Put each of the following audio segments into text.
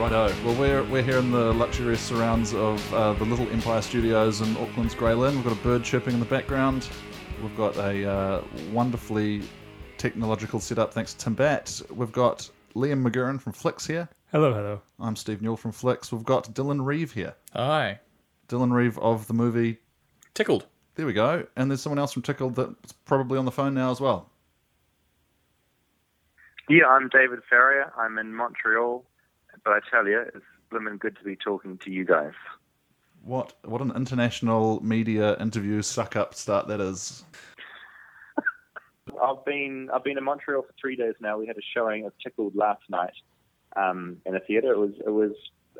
Righto. Well, we're, we're here in the luxurious surrounds of uh, the Little Empire Studios in Auckland's Grey Lynn. We've got a bird chirping in the background. We've got a uh, wonderfully technological setup thanks to Tim Batt. We've got Liam Maguren from Flicks here. Hello, hello. I'm Steve Newall from Flicks. We've got Dylan Reeve here. Hi. Dylan Reeve of the movie. Tickled. There we go. And there's someone else from Tickled that's probably on the phone now as well. Yeah, I'm David Farrier. I'm in Montreal, but I tell you, it's blimmin' good to be talking to you guys. What what an international media interview suck up start that is. I've been I've been in Montreal for three days now. We had a showing of Tickled last night um, in a theatre. It was it was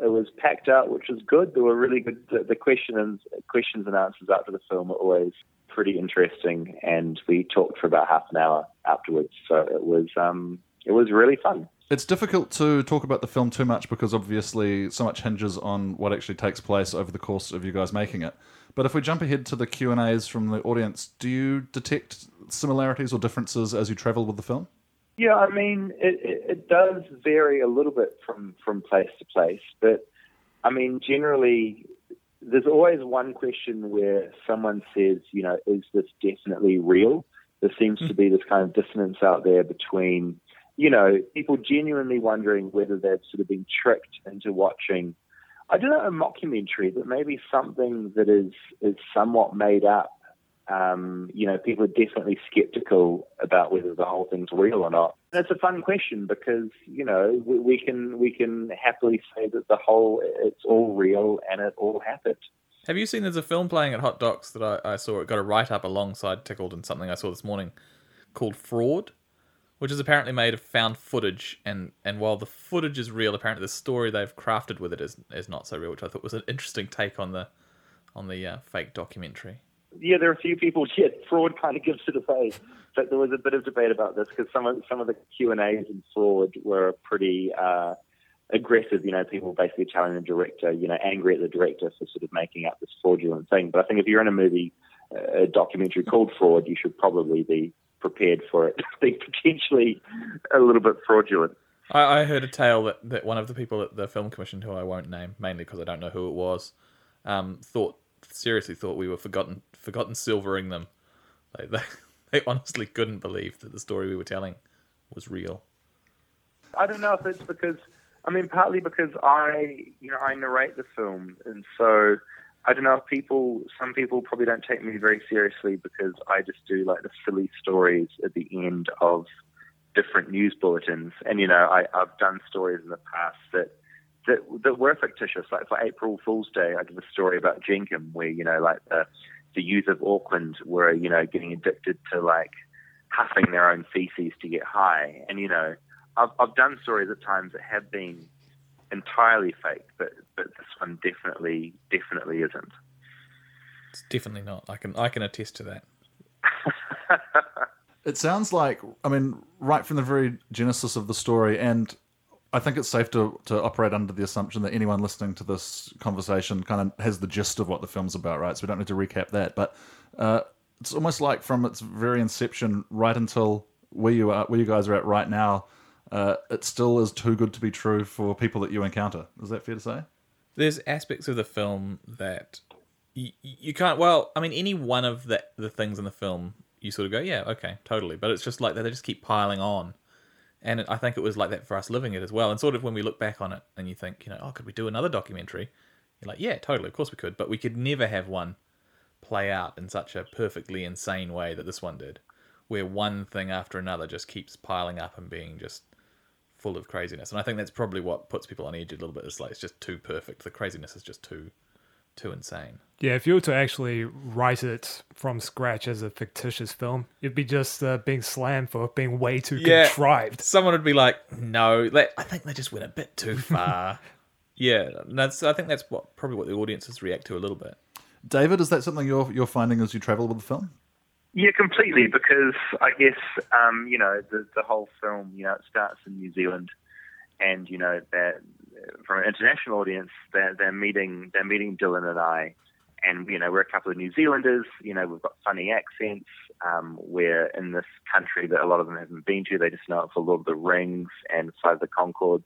it was packed out, which was good. There were really good. The, the questions questions and answers after the film were always pretty interesting, and we talked for about half an hour afterwards. So it was um, it was really fun. It's difficult to talk about the film too much because obviously so much hinges on what actually takes place over the course of you guys making it. But if we jump ahead to the Q and A's from the audience, do you detect similarities or differences as you travel with the film? Yeah, I mean, it, it, it does vary a little bit from, from place to place, but I mean, generally, there's always one question where someone says, you know, is this definitely real? There seems to be this kind of dissonance out there between, you know, people genuinely wondering whether they've sort of been tricked into watching, I don't know, a mockumentary, but maybe something that is is somewhat made up um, you know, people are definitely skeptical about whether the whole thing's real or not. And it's a fun question because you know we, we can we can happily say that the whole it's all real and it all happened. Have you seen there's a film playing at Hot Docs that I, I saw? It got a write up alongside Tickled and something I saw this morning called Fraud, which is apparently made of found footage. And, and while the footage is real, apparently the story they've crafted with it is is not so real, which I thought was an interesting take on the on the uh, fake documentary yeah, there are a few people. Yeah, fraud kind of gives it away. But there was a bit of debate about this because some of some of the Q and A's in fraud were pretty uh, aggressive. You know, people basically telling the director, you know, angry at the director for sort of making up this fraudulent thing. But I think if you're in a movie, a documentary called Fraud, you should probably be prepared for it being potentially a little bit fraudulent. I, I heard a tale that, that one of the people at the film commission, who I won't name, mainly because I don't know who it was, um, thought seriously thought we were forgotten forgotten silvering them. Like they, they honestly couldn't believe that the story we were telling was real. I don't know if it's because I mean partly because I you know I narrate the film and so I don't know if people some people probably don't take me very seriously because I just do like the silly stories at the end of different news bulletins and you know I, I've done stories in the past that that that were fictitious. Like for April Fool's Day, I did a story about Jenkem, where you know, like the the youth of Auckland were you know getting addicted to like huffing their own feces to get high, and you know, I've I've done stories at times that have been entirely fake, but but this one definitely definitely isn't. It's definitely not. I can I can attest to that. it sounds like I mean, right from the very genesis of the story, and I think it's safe to, to operate under the assumption that anyone listening to this conversation kind of has the gist of what the film's about, right? So we don't need to recap that. But uh, it's almost like from its very inception right until where you are, where you guys are at right now, uh, it still is too good to be true for people that you encounter. Is that fair to say? There's aspects of the film that you, you can't. Well, I mean, any one of the the things in the film, you sort of go, yeah, okay, totally. But it's just like that; they just keep piling on and I think it was like that for us living it as well. And sort of when we look back on it and you think, you know, oh, could we do another documentary? You're like, yeah, totally, of course we could. But we could never have one play out in such a perfectly insane way that this one did, where one thing after another just keeps piling up and being just full of craziness. And I think that's probably what puts people on edge a little bit. It's like it's just too perfect. The craziness is just too too insane. Yeah, if you were to actually write it from scratch as a fictitious film, it'd be just uh, being slammed for being way too yeah, contrived. Someone would be like, "No, they, I think they just went a bit too far." yeah, that's. I think that's what probably what the audiences react to a little bit. David, is that something you're you're finding as you travel with the film? Yeah, completely. Because I guess um, you know the the whole film, you know, it starts in New Zealand, and you know that from an international audience, they're, they're meeting they're meeting Dylan and I, and you know we're a couple of New Zealanders. You know we've got funny accents. Um, we're in this country that a lot of them haven't been to. They just know it for Lord of the Rings and Flight of the Conchords.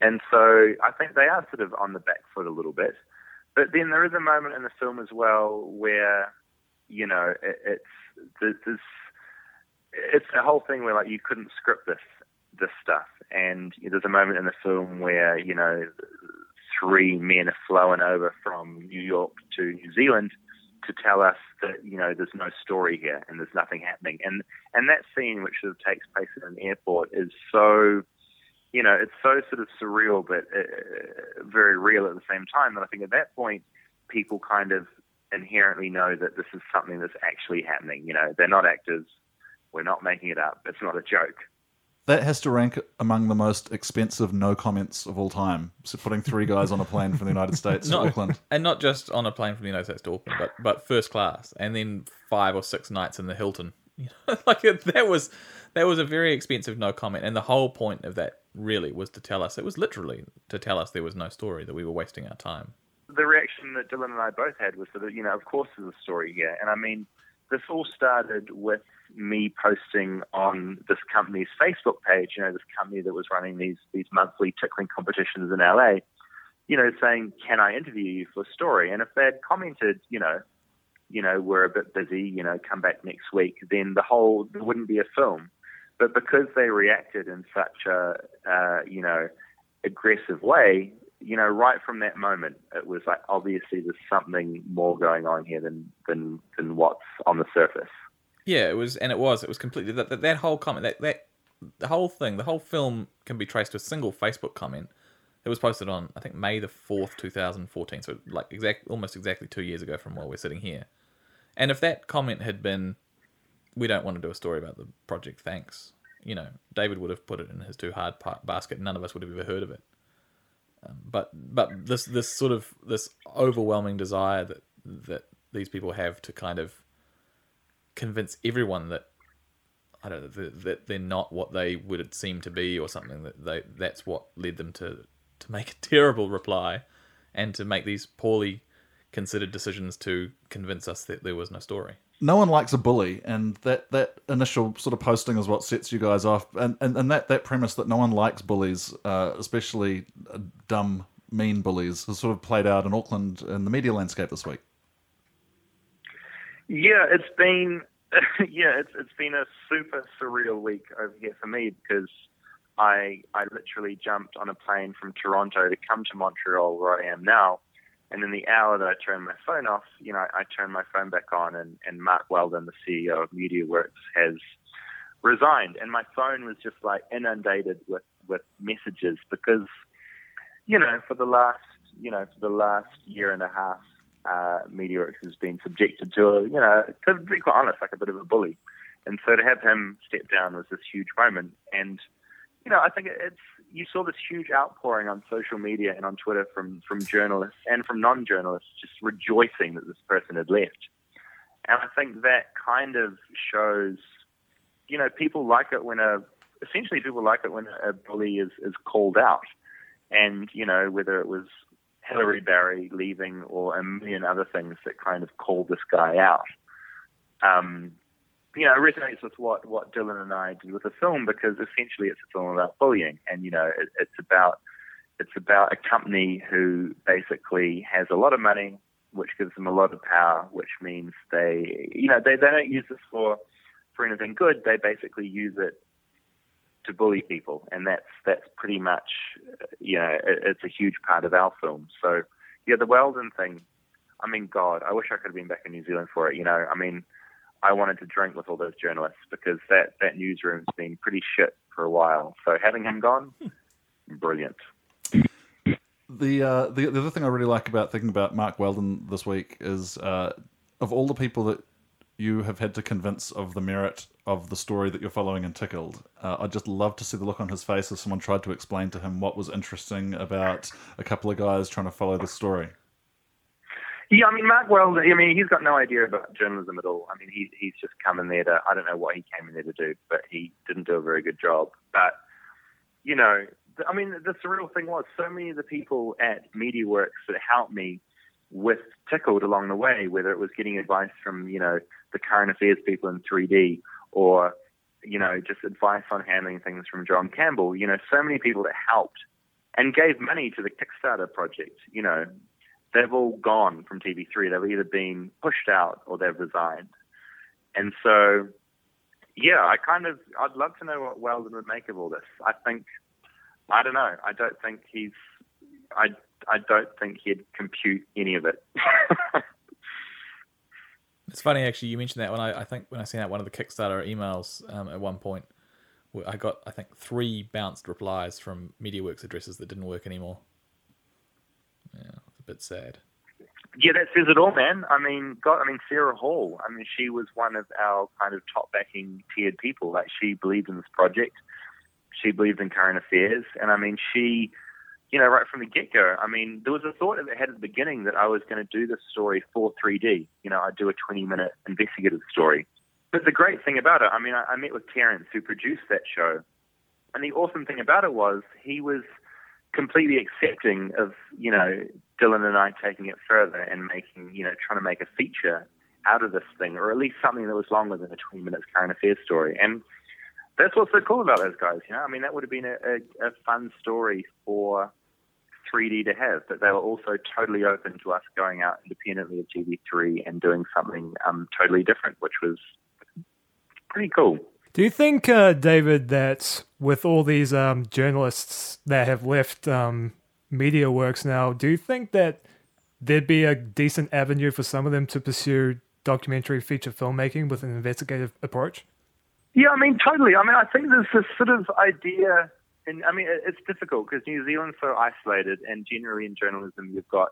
And so I think they are sort of on the back foot a little bit. But then there is a moment in the film as well where, you know, it, it's there's it's the whole thing where like you couldn't script this this stuff, and there's a moment in the film where you know three men are flown over from New York to New Zealand to tell us that you know there's no story here and there's nothing happening, and and that scene which sort of takes place in an airport is so you know, it's so sort of surreal but uh, very real at the same time that I think at that point people kind of inherently know that this is something that's actually happening. You know, they're not actors. We're not making it up. It's not a joke. That has to rank among the most expensive no comments of all time. So putting three guys on a plane from the United States Not- to Auckland. and not just on a plane from the United States to Auckland, but but first class, and then five or six nights in the Hilton. You know, like it, that was that was a very expensive no comment, and the whole point of that really was to tell us it was literally to tell us there was no story that we were wasting our time. The reaction that Dylan and I both had was that, you know, of course there's a story here. And I mean, this all started with me posting on this company's Facebook page, you know, this company that was running these, these monthly tickling competitions in LA, you know, saying, can I interview you for a story? And if they had commented, you know, you know, we're a bit busy, you know, come back next week, then the whole, there wouldn't be a film. But because they reacted in such a, uh, you know, aggressive way, you know, right from that moment, it was like obviously there's something more going on here than than than what's on the surface. Yeah, it was, and it was. It was completely that that, whole comment, that that the whole thing, the whole film can be traced to a single Facebook comment that was posted on I think May the fourth, two thousand fourteen. So like exact, almost exactly two years ago from while we're sitting here. And if that comment had been, "We don't want to do a story about the project," thanks. You know, David would have put it in his too hard basket. None of us would have ever heard of it. But but this this sort of this overwhelming desire that that these people have to kind of convince everyone that I don't know that they're not what they would seem to be or something that they that's what led them to to make a terrible reply and to make these poorly considered decisions to convince us that there was no story. No one likes a bully, and that, that initial sort of posting is what sets you guys off. And, and, and that, that premise that no one likes bullies, uh, especially uh, dumb, mean bullies, has sort of played out in Auckland in the media landscape this week. Yeah, it's been yeah, it's it's been a super surreal week over here for me because I I literally jumped on a plane from Toronto to come to Montreal where I am now. And in the hour that I turned my phone off, you know, I, turned my phone back on and, and Mark Weldon, the CEO of MediaWorks, has resigned. And my phone was just like inundated with, with messages because, you know, for the last, you know, for the last year and a half, uh, MediaWorks has been subjected to, a, you know, to be quite honest, like a bit of a bully. And so to have him step down was this huge moment. And, you know, I think it's, you saw this huge outpouring on social media and on Twitter from, from journalists and from non-journalists just rejoicing that this person had left. And I think that kind of shows, you know, people like it when a, essentially people like it when a bully is, is called out. And, you know, whether it was Hillary Barry leaving or a million other things that kind of called this guy out. Um, you know, it resonates with what, what Dylan and I did with the film because essentially it's a film about bullying, and you know, it, it's about it's about a company who basically has a lot of money, which gives them a lot of power, which means they, you know, they, they don't use this for for anything good. They basically use it to bully people, and that's that's pretty much, you know, it, it's a huge part of our film. So, yeah, the Weldon thing. I mean, God, I wish I could have been back in New Zealand for it. You know, I mean, I wanted to drink with all those journalists because that that newsroom's been pretty shit for a while. So having him gone, brilliant. The, uh, the the other thing I really like about thinking about Mark Weldon this week is uh, of all the people that you have had to convince of the merit of the story that you're following and Tickled, uh, I'd just love to see the look on his face if someone tried to explain to him what was interesting about a couple of guys trying to follow the story. Yeah, I mean, Mark Weldon, I mean, he's got no idea about journalism at all. I mean, he, he's just come in there to, I don't know what he came in there to do, but he didn't do a very good job. But, you know, I mean, the surreal thing was so many of the people at MediaWorks that helped me with Tickled along the way, whether it was getting advice from, you know, the current affairs people in 3D or, you know, just advice on handling things from John Campbell, you know, so many people that helped and gave money to the Kickstarter project. You know, they've all gone from TV3. They've either been pushed out or they've resigned. And so, yeah, I kind of, I'd love to know what Weldon would make of all this. I think, I don't know. I don't think he's, I, I don't think he'd compute any of it. it's funny actually. You mentioned that when I, I think when I sent out one of the Kickstarter emails um, at one point, I got I think three bounced replies from MediaWorks addresses that didn't work anymore. Yeah, bit sad. Yeah, that says it all, man. I mean, God, I mean Sarah Hall. I mean, she was one of our kind of top backing tiered people. Like she believed in this project. She believed in current affairs, and I mean, she, you know, right from the get go. I mean, there was a thought that had at the beginning that I was going to do this story for 3D. You know, I'd do a 20 minute investigative story but the great thing about it, I mean, I, I met with Terence, who produced that show, and the awesome thing about it was he was completely accepting of, you know, Dylan and I taking it further and making, you know, trying to make a feature out of this thing, or at least something that was longer than a 20 minutes current affairs story. And that's what's so cool about those guys, you know. I mean, that would have been a, a, a fun story for 3D to have, but they were also totally open to us going out independently of TV3 and doing something um, totally different, which was pretty cool. Do you think, uh, David, that with all these um, journalists that have left um, MediaWorks now, do you think that there'd be a decent avenue for some of them to pursue documentary feature filmmaking with an investigative approach? Yeah, I mean, totally. I mean, I think there's this sort of idea, and I mean, it's difficult because New Zealand's so isolated, and generally in journalism, you've got,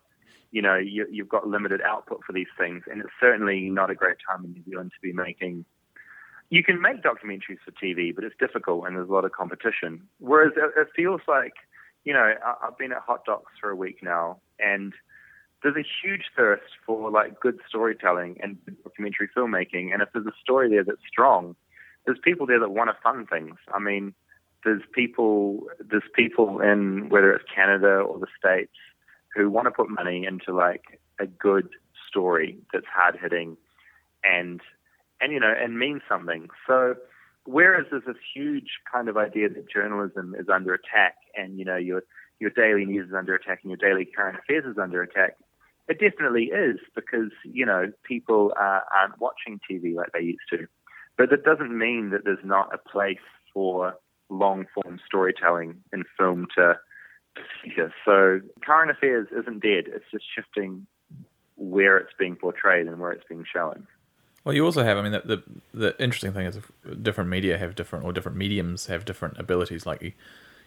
you know, you, you've got limited output for these things, and it's certainly not a great time in New Zealand to be making you can make documentaries for TV, but it's difficult and there's a lot of competition. Whereas it, feels like, you know, I've been at Hot Docs for a week now, and there's a huge thirst for like good storytelling and documentary filmmaking. And if there's a story there that's strong, there's people there that want to fund things. I mean, there's people there's people in whether it's Canada or the States who want to put money into like a good story that's hard hitting and and you know and mean something. So whereas there's this huge kind of idea that journalism is under attack and you know your your daily news is under attack and your daily current affairs is under attack, it definitely is because you know people uh, aren't watching TV like they used to. But that doesn't mean that there's not a place for long form storytelling in film to. So current affairs isn't dead; it's just shifting where it's being portrayed and where it's being shown. Well, you also have. I mean, the, the, the interesting thing is, different media have different, or different mediums have different abilities. Like, you,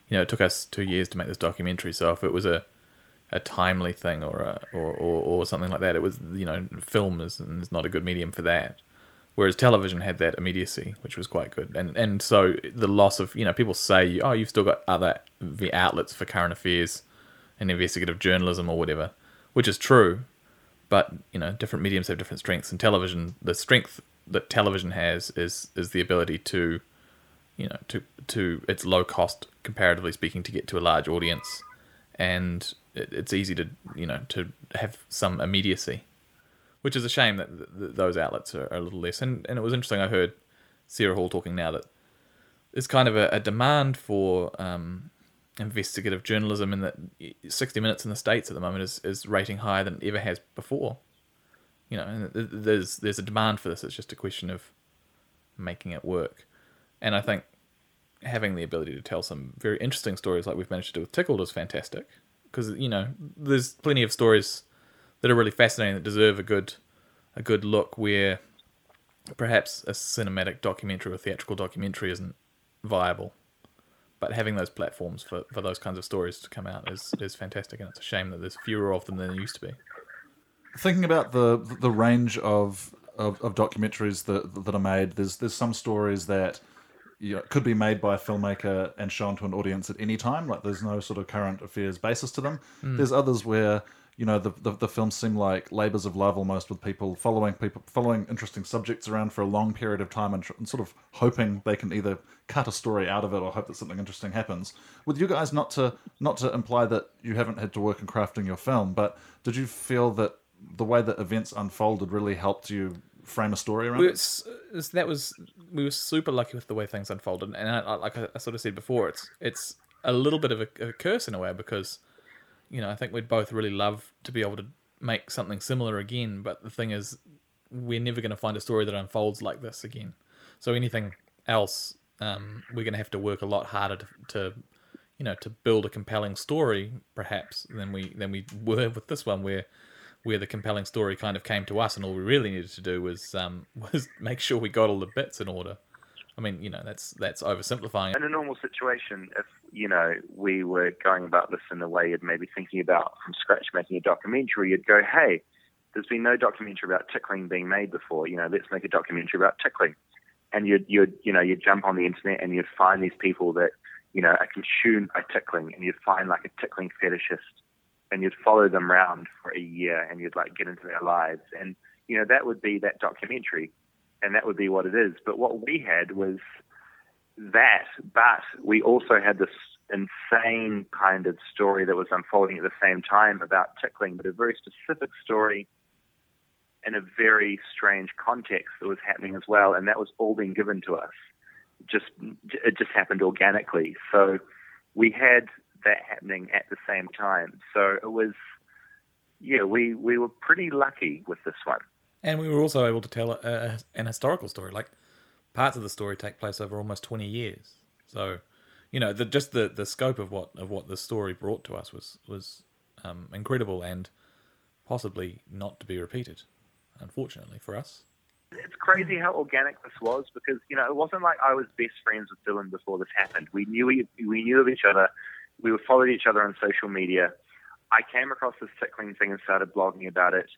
know, it took us two years to make this documentary. So if it was a a timely thing or a, or, or, or something like that, it was you know, film is, is not a good medium for that. Whereas television had that immediacy, which was quite good. And and so the loss of you know, people say, oh, you've still got other the outlets for current affairs and investigative journalism or whatever, which is true but you know different mediums have different strengths and television the strength that television has is is the ability to you know to to it's low cost comparatively speaking to get to a large audience and it, it's easy to you know to have some immediacy which is a shame that th- th- those outlets are, are, a little less. And and it was interesting i heard sarah hall talking now that there's kind of a, a demand for um, investigative journalism in that 60 Minutes in the States at the moment is, is rating higher than it ever has before. You know, there's there's a demand for this. It's just a question of making it work. And I think having the ability to tell some very interesting stories like we've managed to do with Tickled is fantastic. Because, you know, there's plenty of stories that are really fascinating that deserve a good a good look where perhaps a cinematic documentary or theatrical documentary isn't viable but having those platforms for, for those kinds of stories to come out is, is fantastic, and it's a shame that there's fewer of them than there used to be. Thinking about the the range of of, of documentaries that that are made, there's there's some stories that you know, could be made by a filmmaker and shown to an audience at any time. Like there's no sort of current affairs basis to them. Mm. There's others where you know the, the, the films seem like labors of love almost with people following people following interesting subjects around for a long period of time and, and, sort of hoping they can either cut a story out of it or hope that something interesting happens with you guys not to not to imply that you haven't had to work in crafting your film but did you feel that the way that events unfolded really helped you frame a story around we it? that was we were super lucky with the way things unfolded and I, like I, I sort of said before it's it's a little bit of a, a curse in a way because you know I think we'd both really love to be able to make something similar again, but the thing is we're never going to find a story that unfolds like this again. So anything else, um, we're going to have to work a lot harder to, to, you know, to build a compelling story, perhaps than we than we were with this one, where where the compelling story kind of came to us, and all we really needed to do was um, was make sure we got all the bits in order. I mean, you know, that's that's oversimplifying. In a normal situation, if you know we were going about this in a way you'd maybe thinking about from scratch making a documentary, you'd go, "Hey, there's been no documentary about tickling being made before. You know, let's make a documentary about tickling." And you'd you'd you know you'd jump on the internet and you'd find these people that you know are consumed by tickling, and you'd find like a tickling fetishist, and you'd follow them around for a year, and you'd like get into their lives, and you know that would be that documentary and that would be what it is. But what we had was that, but we also had this insane kind of story that was unfolding at the same time about tickling, but a very specific story in a very strange context that was happening as well, and that was all being given to us. Just it just happened organically. So we had that happening at the same time. So it was, yeah, we we were pretty lucky with this one. And we were also able to tell a, a, an historical story. Like parts of the story take place over almost twenty years. So, you know, the, just the, the scope of what of what the story brought to us was was um, incredible and possibly not to be repeated. Unfortunately for us. It's crazy how organic this was because you know it wasn't like I was best friends with Dylan before this happened. We knew we, we knew of each other. We were following each other on social media. I came across this tickling thing and started blogging about it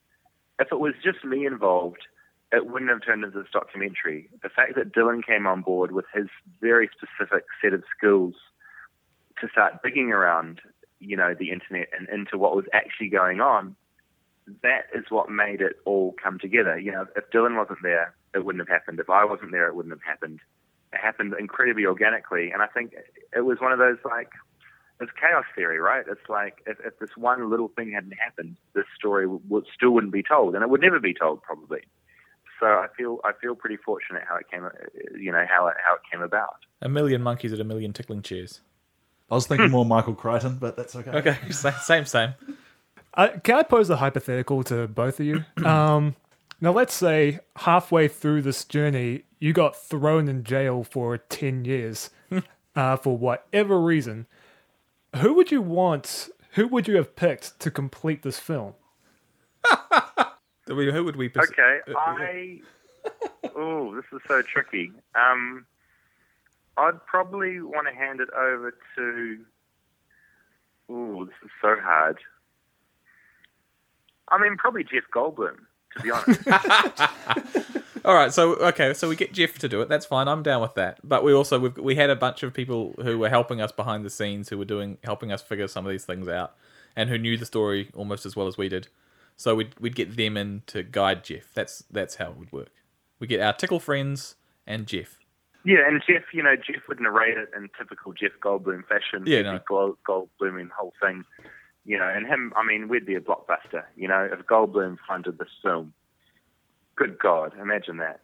if it was just me involved, it wouldn't have turned into this documentary. The fact that Dylan came on board with his very specific set of skills to start digging around, you know, the internet and into what was actually going on, that is what made it all come together. You know, if Dylan wasn't there, it wouldn't have happened. If I wasn't there, it wouldn't have happened. It happened incredibly organically, and I think it was one of those like it's chaos theory, right? It's like if, if this one little thing hadn't happened, this story would, still wouldn't be told, and it would never be told probably. So I feel I feel pretty fortunate how it came, you know, how it how it came about. A million monkeys at a million tickling chairs. I was thinking more Michael Crichton, but that's okay. Okay, same, same. Uh, can I pose a hypothetical to both of you? Um, now, let's say halfway through this journey, you got thrown in jail for 10 years uh, for whatever reason who would you want? Who would you have picked to complete this film? who would we? Pers- okay, uh, I. oh, this is so tricky. Um, I'd probably want to hand it over to. Oh, this is so hard. I mean, probably Jeff Goldblum, to be honest. All right, so okay, so we get Jeff to do it. That's fine. I'm down with that. But we also we we had a bunch of people who were helping us behind the scenes, who were doing helping us figure some of these things out, and who knew the story almost as well as we did. So we'd we'd get them in to guide Jeff. That's that's how it would work. We get our tickle friends and Jeff. Yeah, and Jeff, you know, Jeff would narrate it in typical Jeff Goldblum fashion. Yeah, no. Gold, Goldblum whole thing. You know, and him. I mean, we'd be a blockbuster. You know, if Goldblum funded this film Good God, imagine that.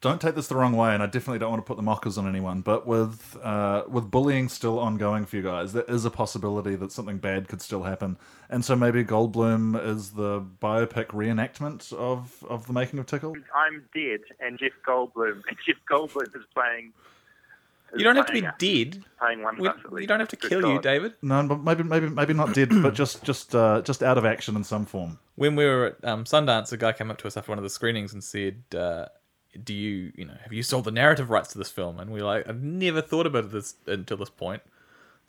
Don't take this the wrong way, and I definitely don't want to put the mockers on anyone. But with uh, with bullying still ongoing for you guys, there is a possibility that something bad could still happen. And so maybe Goldblum is the biopic reenactment of, of the making of Tickle. I'm dead, and Jeff Goldblum, and Jeff Goldblum is playing you don't have to be dead. Playing one we, you don't have to kill God. you, David. No, but maybe maybe maybe not dead, but just just uh, just out of action in some form. When we were at um, Sundance, a guy came up to us after one of the screenings and said, uh, "Do you you know have you sold the narrative rights to this film?" And we were like, "I've never thought about this until this point."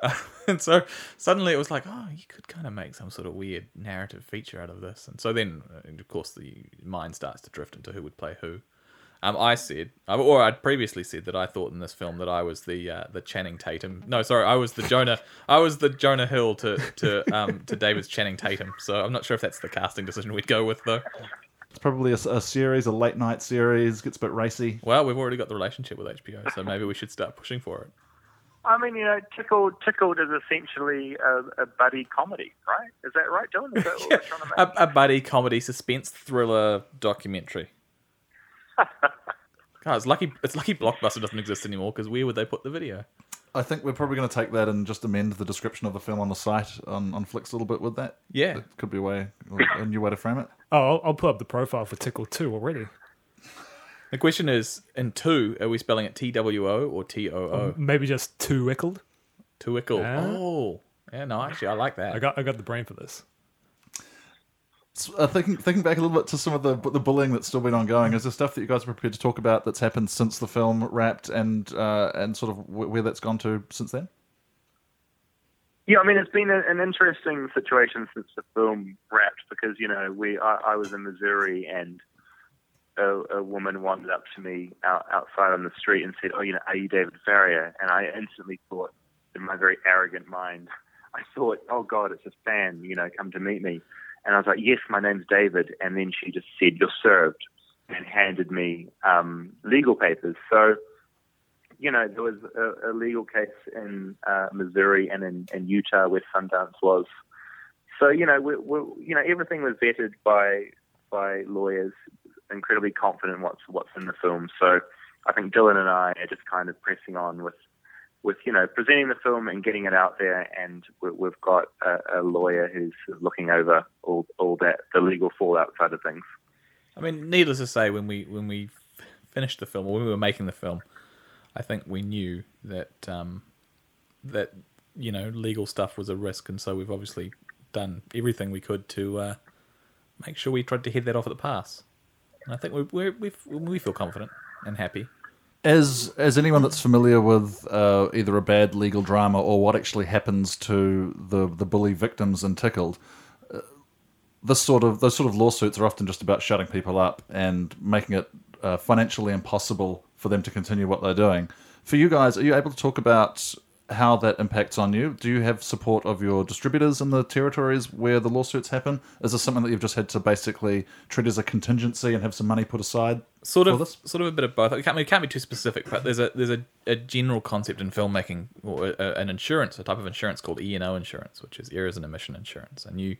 Uh, and so suddenly it was like, oh, you could kind of make some sort of weird narrative feature out of this. And so then, uh, of course, the mind starts to drift into who would play who. Um, I said, or I'd previously said that I thought in this film that I was the uh, the Channing Tatum. No, sorry, I was the Jonah. I was the Jonah Hill to to um, to David's Channing Tatum. So I'm not sure if that's the casting decision we'd go with though. It's probably a, a series, a late night series. Gets a bit racy. Well, we've already got the relationship with HBO, so maybe we should start pushing for it. I mean, you know, Tickled, Tickled is essentially a, a buddy comedy, right? Is that right, Dylan? Is that what yeah, we're trying to make? A, a buddy comedy suspense thriller documentary. God, it's lucky. It's lucky Blockbuster doesn't exist anymore because where would they put the video? I think we're probably going to take that and just amend the description of the film on the site on, on Flicks a little bit with that. Yeah. That could be a way, a new way to frame it. Oh, I'll, I'll put up the profile for Tickle 2 already. The question is, in two, are we spelling it T W O or T O O? Um, maybe just two wickled. Tuickle. Yeah. Oh, yeah. No, actually, I like that. I got I got the brain for this. Uh, thinking thinking back a little bit to some of the the bullying that's still been ongoing, is there stuff that you guys are prepared to talk about that's happened since the film wrapped and uh, and sort of where that's gone to since then? Yeah, I mean, it's been a, an interesting situation since the film wrapped because you know we I, I was in Missouri and a, a woman wandered up to me out, outside on the street and said, "Oh, you know, are you David Farrier?" And I instantly thought, in my very arrogant mind, I thought, "Oh God, it's a fan, you know, come to meet me." And I was like, "Yes, my name's David." And then she just said, "You're served," and handed me um, legal papers. So you know, there was a, a legal case in uh, Missouri and in, in Utah where Sundance was. So you know, we, we, you know, everything was vetted by by lawyers, incredibly confident what's what's in the film. So I think Dylan and I are just kind of pressing on with with you know presenting the film and getting it out there, and we, we've got a, a lawyer who's looking over all all that the legal fallout side of things. I mean, needless to say, when we when we finished the film, or when we were making the film, I think we knew that um, that you know legal stuff was a risk, and so we've obviously done everything we could to uh, make sure we tried to head that off at the pass. And I think we we we feel confident and happy. As as anyone that's familiar with uh, either a bad legal drama or what actually happens to the the bully victims in Tickled, uh, this sort of those sort of lawsuits are often just about shutting people up and making it uh, financially impossible for them to continue what they're doing. For you guys, are you able to talk about how that impacts on you? Do you have support of your distributors in the territories where the lawsuits happen? Is this something that you've just had to basically treat as a contingency and have some money put aside? sort for of this? sort of a bit of both. It can't, it can't be too specific, but there's a there's a, a general concept in filmmaking or a, an insurance, a type of insurance called E and O insurance, which is errors and omission insurance. And you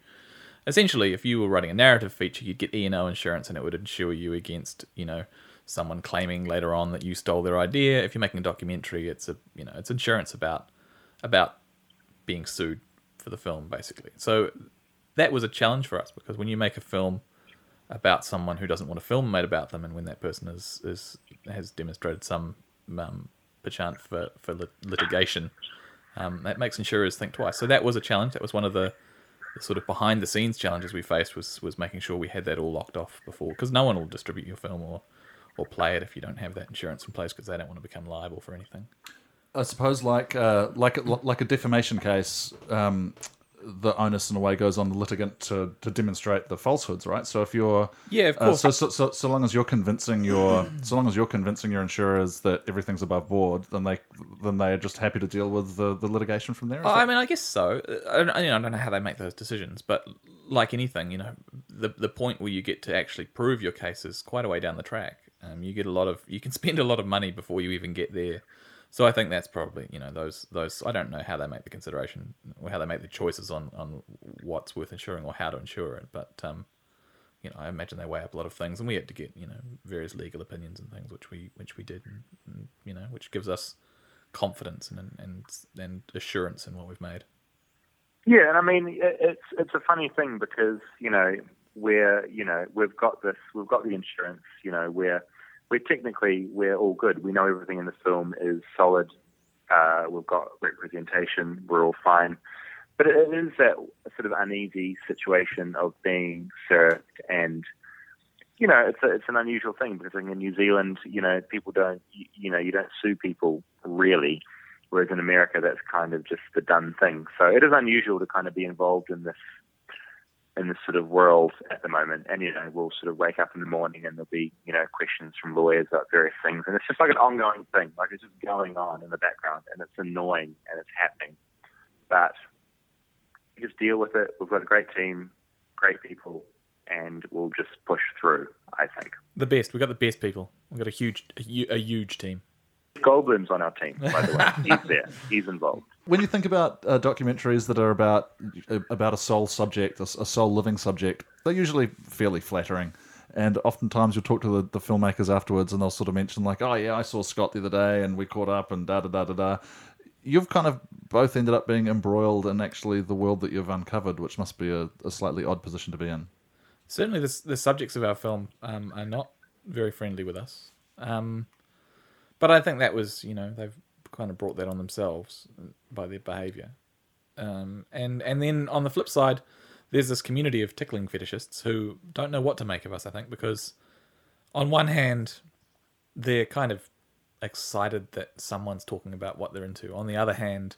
essentially, if you were writing a narrative feature, you'd get E and O insurance, and it would insure you against you know someone claiming later on that you stole their idea. If you're making a documentary, it's a you know it's insurance about about being sued for the film basically. So that was a challenge for us because when you make a film about someone who doesn't want a film made about them, and when that person is, is has demonstrated some um, perchance for for lit- litigation, um, that makes insurers think twice. So that was a challenge. That was one of the, sort of behind the scenes challenges we faced was was making sure we had that all locked off before, because no one will distribute your film or or play it if you don't have that insurance in place, because they don't want to become liable for anything. I suppose, like uh, like a, like a defamation case, um, the onus in a way goes on the litigant to, to demonstrate the falsehoods, right? So if you're Yeah, of uh, so, so so so long as you're convincing your so long as you're convincing your insurers that everything's above board, then they then they are just happy to deal with the, the litigation from there. Oh, I mean, I guess so. I don't, you know, I don't know how they make those decisions, but like anything, you know, the the point where you get to actually prove your case is quite a way down the track. Um, you get a lot of, you can spend a lot of money before you even get there. So I think that's probably, you know, those those. I don't know how they make the consideration or how they make the choices on on what's worth insuring or how to insure it, but um, you know, I imagine they weigh up a lot of things, and we had to get you know various legal opinions and things, which we which we did, and, and you know, which gives us confidence and and and assurance in what we've made. Yeah, and I mean it's it's a funny thing because you know we're you know we've got this we've got the insurance you know we're we're technically we're all good. We know everything in the film is solid. Uh, we've got representation. We're all fine. But it, is that sort of uneasy situation of being served and you know it's a, it's an unusual thing because in New Zealand you know people don't you know you don't sue people really whereas in America that's kind of just the done thing. So it is unusual to kind of be involved in this in this sort of world at the moment. And you know, we'll sort of wake up in the morning and there'll be you know questions from lawyers about various things, and it's just like an ongoing thing, like it's just going on in the background, and it's annoying and it's happening, but you just deal with it. We've got a great team, great people. And we'll just push through, I think. The best. We've got the best people. We've got a huge, a, a huge team. Goldblum's on our team, by the way. He's there. He's involved. When you think about uh, documentaries that are about about a sole subject, a, a sole living subject, they're usually fairly flattering. And oftentimes you'll talk to the, the filmmakers afterwards, and they'll sort of mention like, "Oh yeah, I saw Scott the other day, and we caught up, and da da da da da." you've kind of both ended up being embroiled in actually the world that you've uncovered, which must be a, a slightly odd position to be in. Certainly, the, the subjects of our film um, are not very friendly with us. Um, but I think that was, you know, they've kind of brought that on themselves by their behaviour. Um, and and then on the flip side, there's this community of tickling fetishists who don't know what to make of us. I think because on one hand, they're kind of excited that someone's talking about what they're into. On the other hand,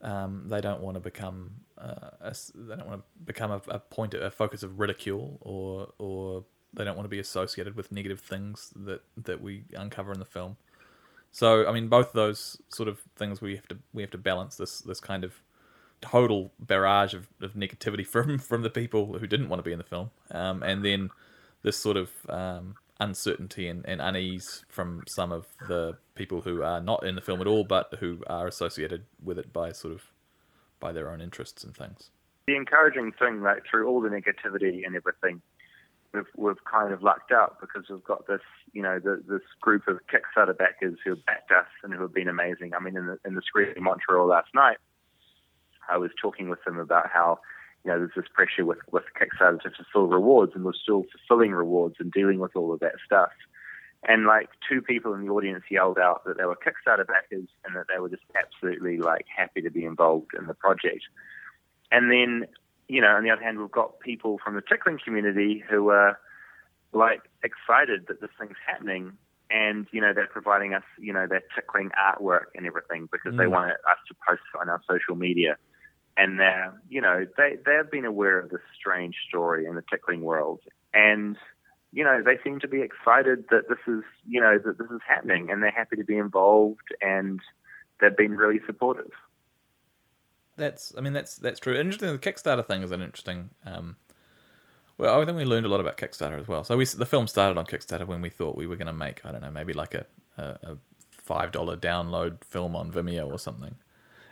um, they don't want to become uh, a, they don't want to become a, a point a focus of ridicule or or they don't want to be associated with negative things that that we uncover in the film. So I mean, both those sort of things we have to we have to balance this this kind of total barrage of, of negativity from from the people who didn't want to be in the film, um, and then this sort of um, uncertainty and, and unease from some of the people who are not in the film at all, but who are associated with it by sort of by their own interests and things. The encouraging thing, like through all the negativity and everything, we've we've kind of lucked out because we've got this, you know, the, this group of Kickstarter backers who have backed us and who have been amazing. I mean, in the in the screen in Montreal last night, I was talking with them about how you know, there's this pressure with, with Kickstarter to fulfill rewards, and we're still fulfilling rewards and dealing with all of that stuff. And like two people in the audience yelled out that they were Kickstarter backers and that they were just absolutely like happy to be involved in the project. And then, you know, on the other hand, we've got people from the tickling community who are like excited that this thing's happening and you know they're providing us you know their tickling artwork and everything because mm. they want us to post on our social media. And they're you know they they've been aware of this strange story in the tickling world. And you know they seem to be excited that this is you know that this is happening and they're happy to be involved and they've been really supportive that's i mean that's that's true. Interesting the kickstarter thing is an interesting um well i think we learned a lot about kickstarter as well. So we the film started on kickstarter when we thought we were going to make i don't know maybe like a, a, a five dollar download film on vimeo or something.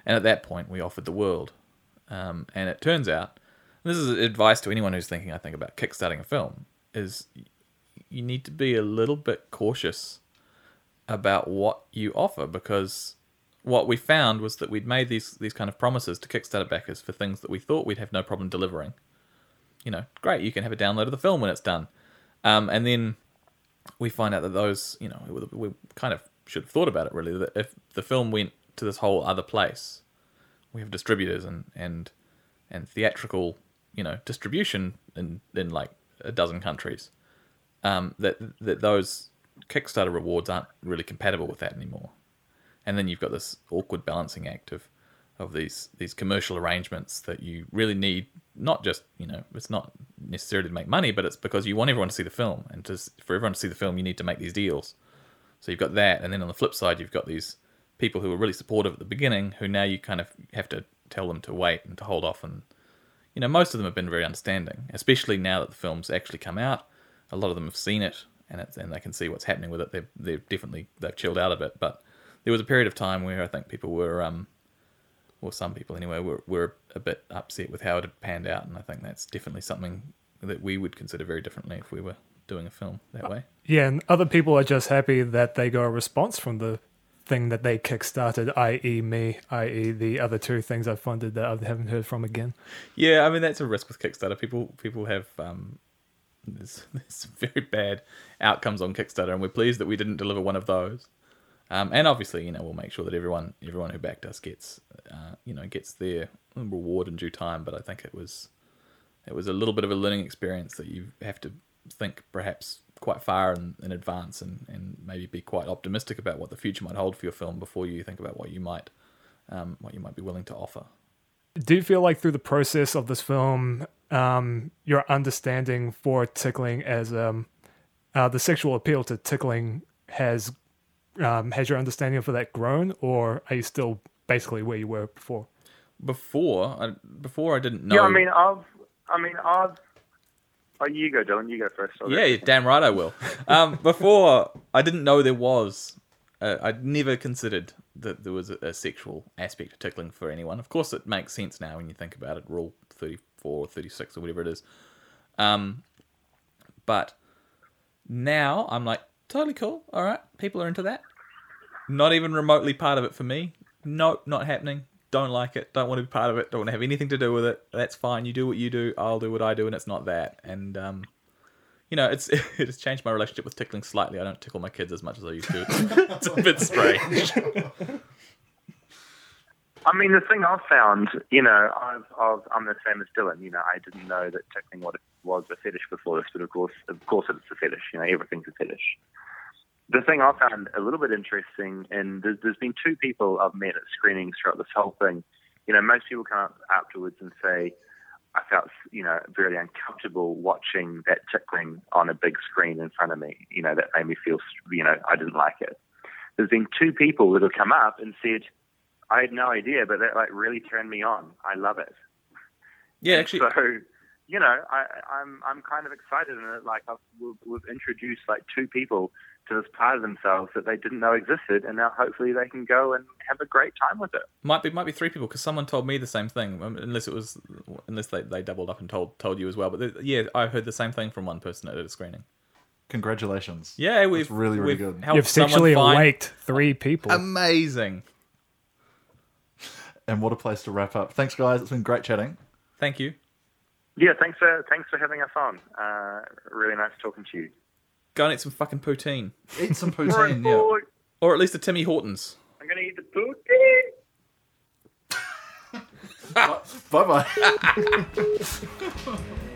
And at that point we offered the world. Um, and it turns out, this is advice to anyone who's thinking, I think, about kickstarting a film, is you need to be a little bit cautious about what you offer because what we found was that we'd made these these kind of promises to Kickstarter backers for things that we thought we'd have no problem delivering. You know, great, you can have a download of the film when it's done, um, and then we find out that those, you know, we kind of should have thought about it really. That if the film went to this whole other place, we have distributors and and and theatrical you know distribution in in like a dozen countries um, that that those Kickstarter rewards aren't really compatible with that anymore and then you've got this awkward balancing act of of these these commercial arrangements that you really need not just you know it's not necessarily to make money but it's because you want everyone to see the film. And just for everyone to see the film you need to make these deals. So you've got that. And then on the flip side you've got these people who were really supportive at the beginning who now you kind of have to tell them to wait and to hold off. And you know most of them have been very understanding especially now that the film's actually come out. A lot of them have seen it and and they can see what's happening with it. They've, they've definitely they've chilled out a bit but there was a period of time where I think people were um or some people anyway were, were a bit upset with how it had panned out and I think that's definitely something that we would consider very differently if we were doing a film that way. Yeah, and other people are just happy that they got a response from the thing that they kickstarted, i.e., me, i.e., the other two things I funded that I haven't heard from again. Yeah, I mean that's a risk with Kickstarter. People people have um, there's, there's very bad outcomes on Kickstarter, and we're pleased that we didn't deliver one of those. Um, and obviously, you know, we'll make sure that everyone everyone who backed us gets uh, you know gets their reward in due time. But I think it was it was a little bit of a learning experience that you have to think perhaps quite far in, in advance and, and maybe be quite optimistic about what the future might hold for your film before you think about what you might um, what you might be willing to offer. Do you feel like through the process of this film, um, your understanding for tickling as um, uh, the sexual appeal to tickling has um, has your understanding for that grown, or are you still basically where you were before? Before, I, before I didn't know. Yeah, I mean, I've, I mean, I've Oh, you go, Dylan. You go first. Yeah, damn right I will. Um, before I didn't know there was. Uh, I'd never considered that there was a, a, sexual aspect to tickling for anyone. Of course, it makes sense now when you think about it. Rule thirty-four or thirty-six or whatever it is. Um, but now I'm like totally cool. All right, people are into that. Not even remotely part of it for me. nope, not happening. Don't like it. Don't want to be part of it. Don't want to have anything to do with it. That's fine. You do what you do. I'll do what I do, and it's not that. And um, you know, it's it has changed my relationship with tickling slightly. I don't tickle my kids as much as I used to. It's, it's a bit strange. I mean, the thing I've found, you know, I've, I've, I'm the same as Dylan. You know, I didn't know that tickling what was a fetish before this, but of course, of course, it's a fetish. You know, everything's a fetish. The thing I found a little bit interesting, and there's, there's been two people I've met at screenings throughout this whole thing. You know, most people come up afterwards and say, I felt, you know, very uncomfortable watching that tickling on a big screen in front of me. You know, that made me feel, you know, I didn't like it. There's been two people that have come up and said, I had no idea, but that like really turned me on. I love it. Yeah, actually, So, you know, I, I'm I'm kind of excited in it. Like I've, we've, we've introduced like two people to this part of themselves that they didn't know existed, and now hopefully they can go and have a great time with it. might be might be three people because someone told me the same thing. um, Unless it was, unless they, they doubled up and told told you as well. But the, yeah, I heard the same thing from one person at a screening. Congratulations. Yeah, we've really, really we've good. You've sexually find- awaked three people. Amazing. And what a place to wrap up. Thanks, guys. It's been great chatting. Thank you. Yeah, thanks for thanks for having us on. Uh, really nice talking to you. Go and eat some fucking poutine, Eat some poutine. yeah. or at least a Timmy Hortons. I'm gonna eat the poutine. Bye bye.